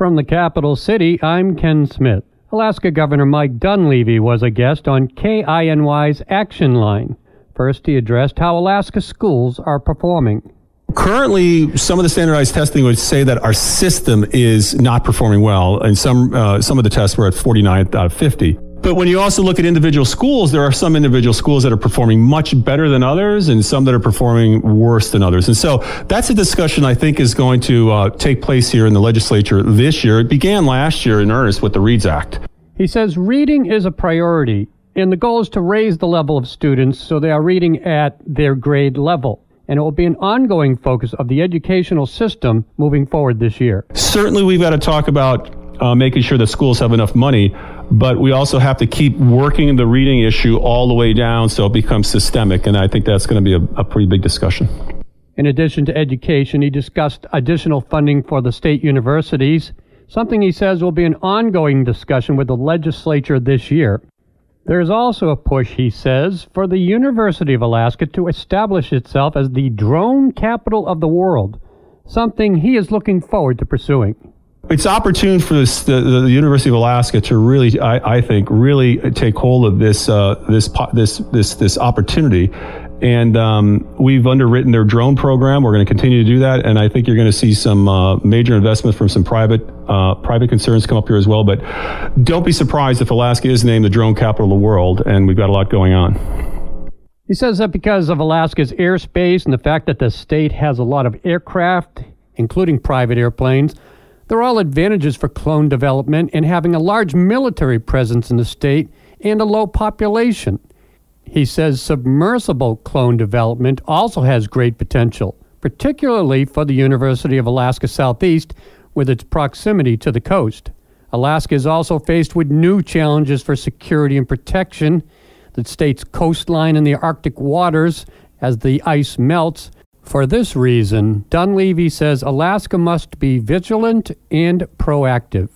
From the capital city, I'm Ken Smith. Alaska Governor Mike Dunleavy was a guest on KINY's Action Line. First, he addressed how Alaska schools are performing. Currently, some of the standardized testing would say that our system is not performing well, and some uh, some of the tests were at 49 out of 50. But when you also look at individual schools, there are some individual schools that are performing much better than others and some that are performing worse than others. And so that's a discussion I think is going to uh, take place here in the legislature this year. It began last year in earnest with the READS Act. He says reading is a priority, and the goal is to raise the level of students so they are reading at their grade level and it will be an ongoing focus of the educational system moving forward this year. Certainly, we've got to talk about uh, making sure that schools have enough money but we also have to keep working the reading issue all the way down so it becomes systemic. And I think that's going to be a, a pretty big discussion. In addition to education, he discussed additional funding for the state universities, something he says will be an ongoing discussion with the legislature this year. There is also a push, he says, for the University of Alaska to establish itself as the drone capital of the world, something he is looking forward to pursuing it's opportune for this, the, the, University of Alaska to really, I, I think, really take hold of this uh, this this this this opportunity. And um, we've underwritten their drone program. We're going to continue to do that, and I think you're going to see some uh, major investment from some private uh, private concerns come up here as well. But don't be surprised if Alaska is named the drone capital of the world, and we've got a lot going on. He says that because of Alaska's airspace and the fact that the state has a lot of aircraft, including private airplanes, there are all advantages for drone development in having a large military presence in the state and a low population. He says submersible drone development also has great potential, particularly for the University of Alaska Southeast with its proximity to the coast. Alaska is also faced with new challenges for security and protection. The state's coastline and the Arctic waters, as the ice melts, for this reason, Dunleavy says Alaska must be vigilant and proactive.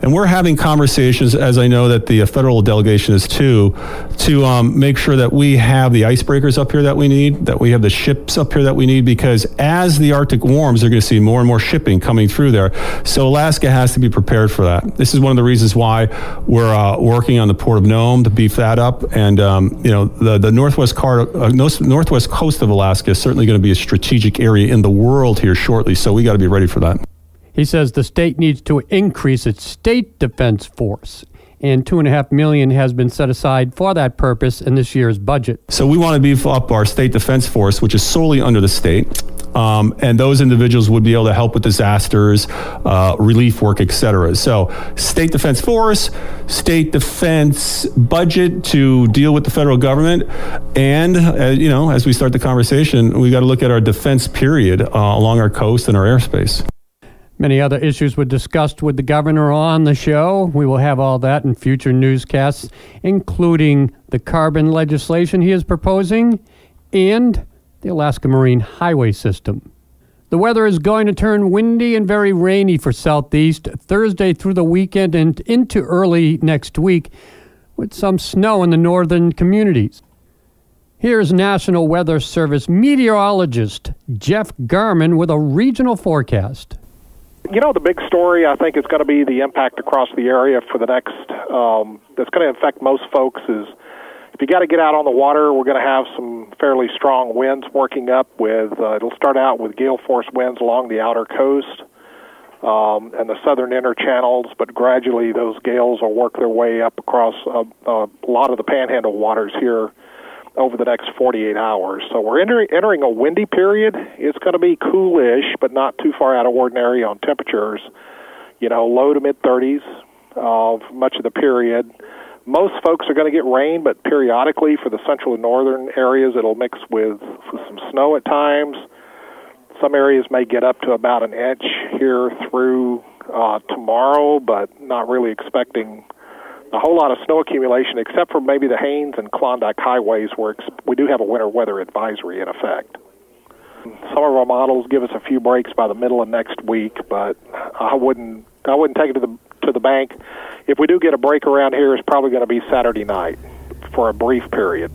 And we're having conversations, as I know that the federal delegation is too, to um, make sure that we have the icebreakers up here that we need, that we have the ships up here that we need, because as the Arctic warms, they're going to see more and more shipping coming through there. So Alaska has to be prepared for that. This is one of the reasons why we're uh, working on the Port of Nome to beef that up. And, um, you know, the, the northwest, car, uh, northwest coast of Alaska is certainly going to be a strategic area in the world here shortly. So we got to be ready for that. He says the state needs to increase its state defense force and two and a half million has been set aside for that purpose in this year's budget. So we want to beef up our state defense force, which is solely under the state. Um, and those individuals would be able to help with disasters, uh, relief work, etc. So, state defense force, state defense budget to deal with the federal government, and uh, you know, as we start the conversation, we got to look at our defense period uh, along our coast and our airspace. Many other issues were discussed with the governor on the show. We will have all that in future newscasts, including the carbon legislation he is proposing and the Alaska Marine Highway System. The weather is going to turn windy and very rainy for Southeast Thursday through the weekend and into early next week, with some snow in the northern communities. Here's National Weather Service meteorologist Jeff Garman with a regional forecast you know, the big story I think is going to be the impact across the area for the next. Um, that's going to affect most folks is if you got to get out on the water, we're going to have some fairly strong winds working up. With uh, it'll start out with gale force winds along the outer coast um, and the southern inner channels, but gradually those gales will work their way up across a, a lot of the panhandle waters here over the next 48 hours. So we're entering, entering a windy period. It's going to be coolish, but not too far out of ordinary on temperatures. You know, low to mid 30s of much of the period. Most folks are going to get rain, but periodically for the central and northern areas, it'll mix with some snow at times. Some areas may get up to about an inch here through uh, tomorrow, but not really expecting a whole lot of snow accumulation, except for maybe the Haines and Klondike highways, where we do have a winter weather advisory in effect. Some of our models give us a few breaks by the middle of next week, but I wouldn't I wouldn't take it to the to the bank. If we do get a break around here, it's probably going to be Saturday night for a brief period.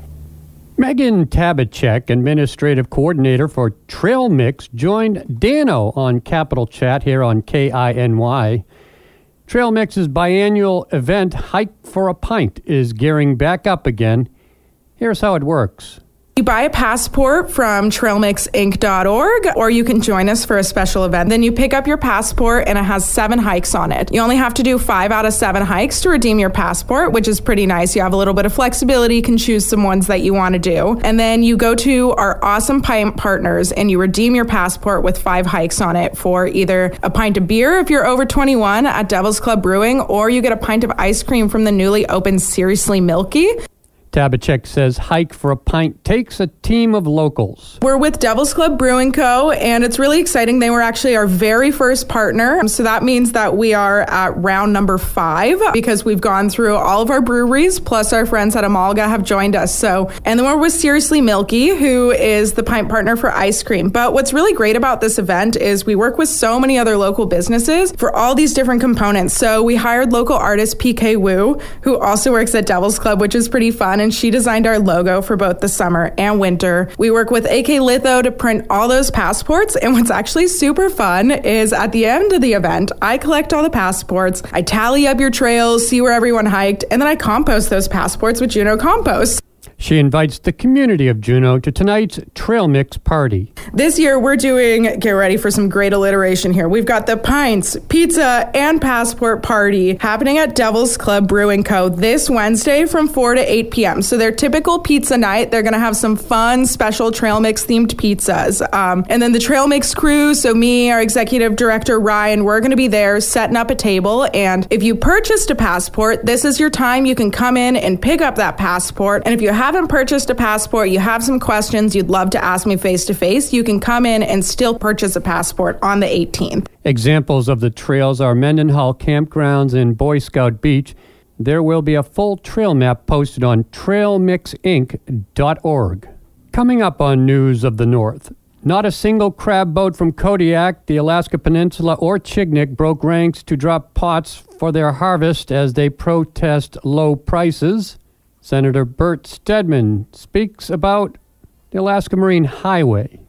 Megan Tabachek, Administrative Coordinator for Trail Mix, joined Dano on Capital Chat here on KINY. Trail Mix's biannual event, Hike for a Pint, is gearing back up again. Here's how it works. You buy a passport from trailmixinc.org or you can join us for a special event. Then you pick up your passport and it has seven hikes on it. You only have to do five out of seven hikes to redeem your passport, which is pretty nice. You have a little bit of flexibility, you can choose some ones that you want to do. And then you go to our awesome pint partners and you redeem your passport with five hikes on it for either a pint of beer if you're over 21 at Devil's Club Brewing or you get a pint of ice cream from the newly opened Seriously Milky. Tabachek says Hike for a Pint takes a team of locals. We're with Devil's Club Brewing Co., and it's really exciting. They were actually our very first partner. Um, so that means that we are at round number five because we've gone through all of our breweries, plus our friends at Amalga have joined us. So, and then we're with Seriously Milky, who is the pint partner for ice cream. But what's really great about this event is we work with so many other local businesses for all these different components. So we hired local artist PK Wu, who also works at Devil's Club, which is pretty fun and she designed our logo for both the summer and winter. We work with AK Litho to print all those passports. And what's actually super fun is at the end of the event, I collect all the passports, I tally up your trails, see where everyone hiked, and then I compost those passports with Juneau Compost. She invites the community of Juneau to tonight's Trail Mix party. This year, we're doing, get ready for some great alliteration here. We've got the Pints, Pizza, and Passport Party happening at Devil's Club Brewing Co. this Wednesday from 4 to 8 p.m. So, their typical pizza night, they're going to have some fun, special Trail Mix themed pizzas. Um, and then the Trail Mix crew, so me, our executive director, Ryan, we're going to be there setting up a table. And if you purchased a passport, this is your time. You can come in and pick up that passport. And if you have haven't purchased a passport, you have some questions you'd love to ask me face to face, you can come in and still purchase a passport on the 18th. Examples of the trails are Mendenhall Campgrounds and Boy Scout Beach. There will be a full trail map posted on trailmixinc.org. Coming up on News of the North. Not a single crab boat from Kodiak, the Alaska Peninsula, or Chignik broke ranks to drop pots for their harvest as they protest low prices. Senator Bert Stedman speaks about the Alaska Marine Highway,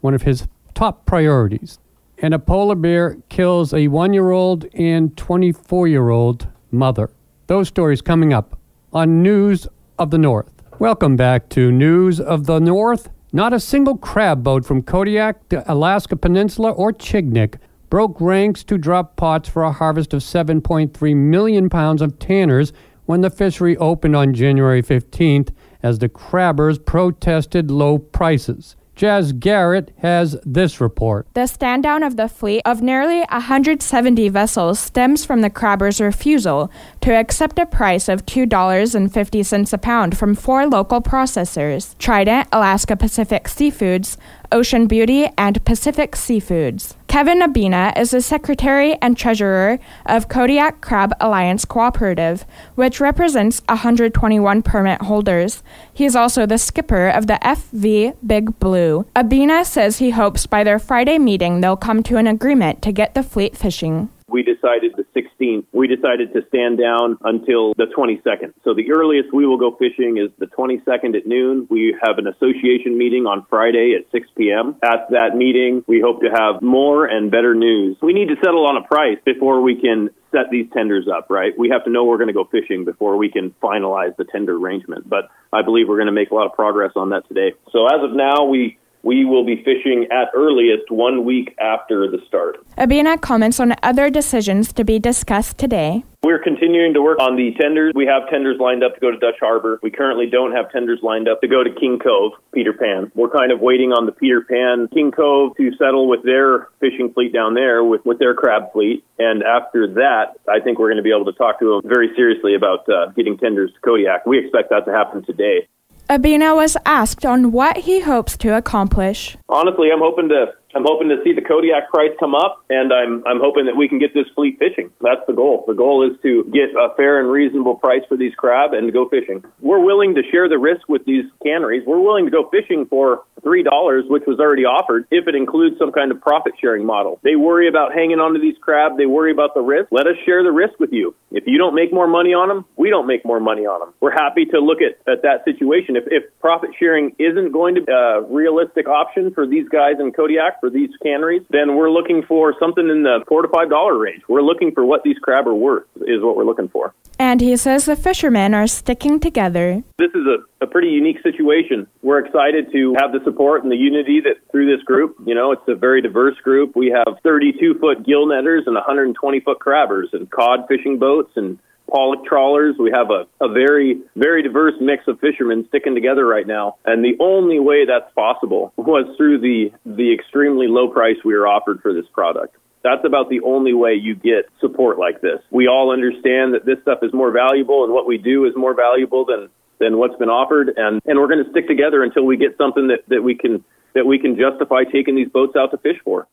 one of his top priorities. And a polar bear kills a one year old and 24 year old mother. Those stories coming up on News of the North. Welcome back to News of the North. Not a single crab boat from Kodiak, to Alaska Peninsula, or Chignik broke ranks to drop pots for a harvest of 7.3 million pounds of tanners when the fishery opened on January 15th as the crabbers protested low prices. Jazz Garrett has this report. The stand down of the fleet of nearly 170 vessels stems from the crabbers' refusal to accept a price of $2.50 a pound from four local processors Trident, Alaska Pacific Seafoods, Ocean Beauty, and Pacific Seafoods. Kevin Abina is the secretary and treasurer of Kodiak Crab Alliance Cooperative, which represents 121 permit holders. He is also the skipper of the FV Big Blue. Abina says he hopes by their Friday meeting they'll come to an agreement to get the fleet fishing we decided the 16th. We decided to stand down until the 22nd. So the earliest we will go fishing is the 22nd at noon. We have an association meeting on Friday at 6 p.m. At that meeting, we hope to have more and better news. We need to settle on a price before we can set these tenders up, right? We have to know we're going to go fishing before we can finalize the tender arrangement. But I believe we're going to make a lot of progress on that today. So as of now, we we will be fishing at earliest one week after the start. Abina comments on other decisions to be discussed today. We're continuing to work on the tenders. We have tenders lined up to go to Dutch Harbor. We currently don't have tenders lined up to go to King Cove, Peter Pan. We're kind of waiting on the Peter Pan, King Cove to settle with their fishing fleet down there with, with their crab fleet. And after that, I think we're going to be able to talk to them very seriously about uh, getting tenders to Kodiak. We expect that to happen today. Abina was asked on what he hopes to accomplish. Honestly, I'm hoping to I'm hoping to see the Kodiak price come up, and I'm I'm hoping that we can get this fleet fishing. That's the goal. The goal is to get a fair and reasonable price for these crab and go fishing. We're willing to share the risk with these canneries. We're willing to go fishing for three dollars, which was already offered, if it includes some kind of profit sharing model. They worry about hanging on to these crab. They worry about the risk. Let us share the risk with you. If you don't make more money on them, we don't make more money on them. We're happy to look at, at that situation. If, if profit sharing isn't going to be a realistic option for these guys in Kodiak, for these canneries, then we're looking for something in the four to five dollar range. We're looking for what these crab are worth, is what we're looking for. And he says the fishermen are sticking together. This is a, a pretty unique situation. We're excited to have the support and the unity that through this group. You know, it's a very diverse group. We have 32 foot gill netters and 120 foot crabbers and cod fishing boats and pollock trawlers. We have a, a very, very diverse mix of fishermen sticking together right now. And the only way that's possible was through the, the extremely low price we were offered for this product. That's about the only way you get support like this. We all understand that this stuff is more valuable and what we do is more valuable than, than what's been offered. And, and we're going to stick together until we get something that, that we can, that we can justify taking these boats out to fish for.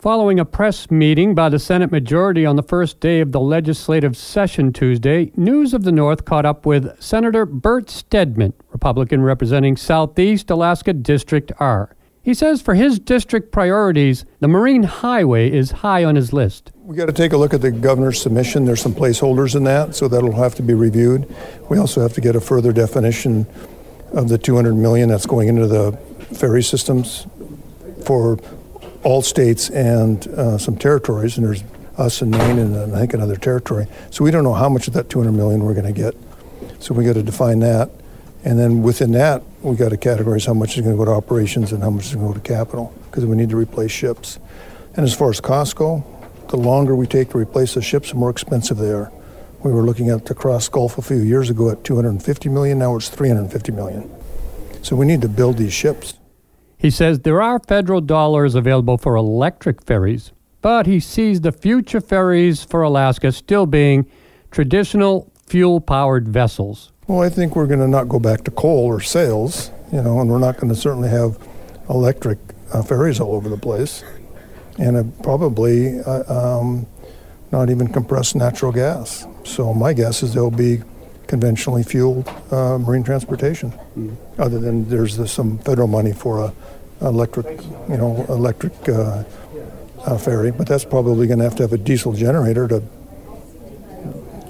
Following a press meeting by the Senate majority on the first day of the legislative session Tuesday, News of the North caught up with Senator Bert Stedman, Republican representing Southeast Alaska District R. He says for his district priorities, the Marine Highway is high on his list. We got to take a look at the governor's submission. There's some placeholders in that, so that'll have to be reviewed. We also have to get a further definition of the 200 million that's going into the ferry systems for all states and uh, some territories, and there's us and Maine and I think another territory. So we don't know how much of that 200 million we're going to get. So we got to define that. And then within that, we got to categorize how much is going to go to operations and how much is going to go to capital because we need to replace ships. And as far as costs go, the longer we take to replace the ships, the more expensive they are. We were looking at the cross Gulf a few years ago at 250 million. Now it's 350 million. So we need to build these ships. He says there are federal dollars available for electric ferries, but he sees the future ferries for Alaska still being traditional fuel powered vessels. Well, I think we're going to not go back to coal or sails, you know, and we're not going to certainly have electric uh, ferries all over the place, and uh, probably uh, um, not even compressed natural gas. So my guess is there'll be conventionally fueled uh, marine transportation. Mm. Other than there's some federal money for a electric, you know, electric uh, uh, ferry, but that's probably going to have to have a diesel generator to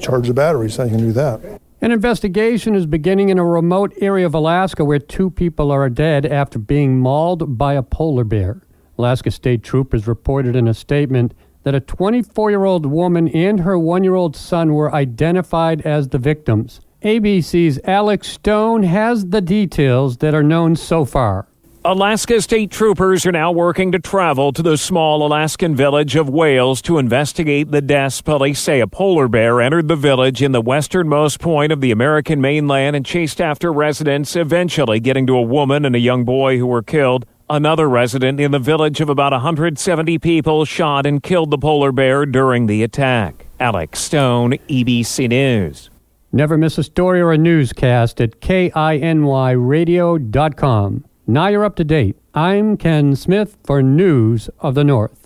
charge the batteries. So you can do that? An investigation is beginning in a remote area of Alaska where two people are dead after being mauled by a polar bear. Alaska State Troopers reported in a statement that a 24 year old woman and her one year old son were identified as the victims. ABC's Alex Stone has the details that are known so far. Alaska state troopers are now working to travel to the small Alaskan village of Wales to investigate the deaths. Police say a polar bear entered the village in the westernmost point of the American mainland and chased after residents, eventually getting to a woman and a young boy who were killed. Another resident in the village of about 170 people shot and killed the polar bear during the attack. Alex Stone, ABC News. Never miss a story or a newscast at kinyradio.com. Now you're up to date. I'm Ken Smith for News of the North.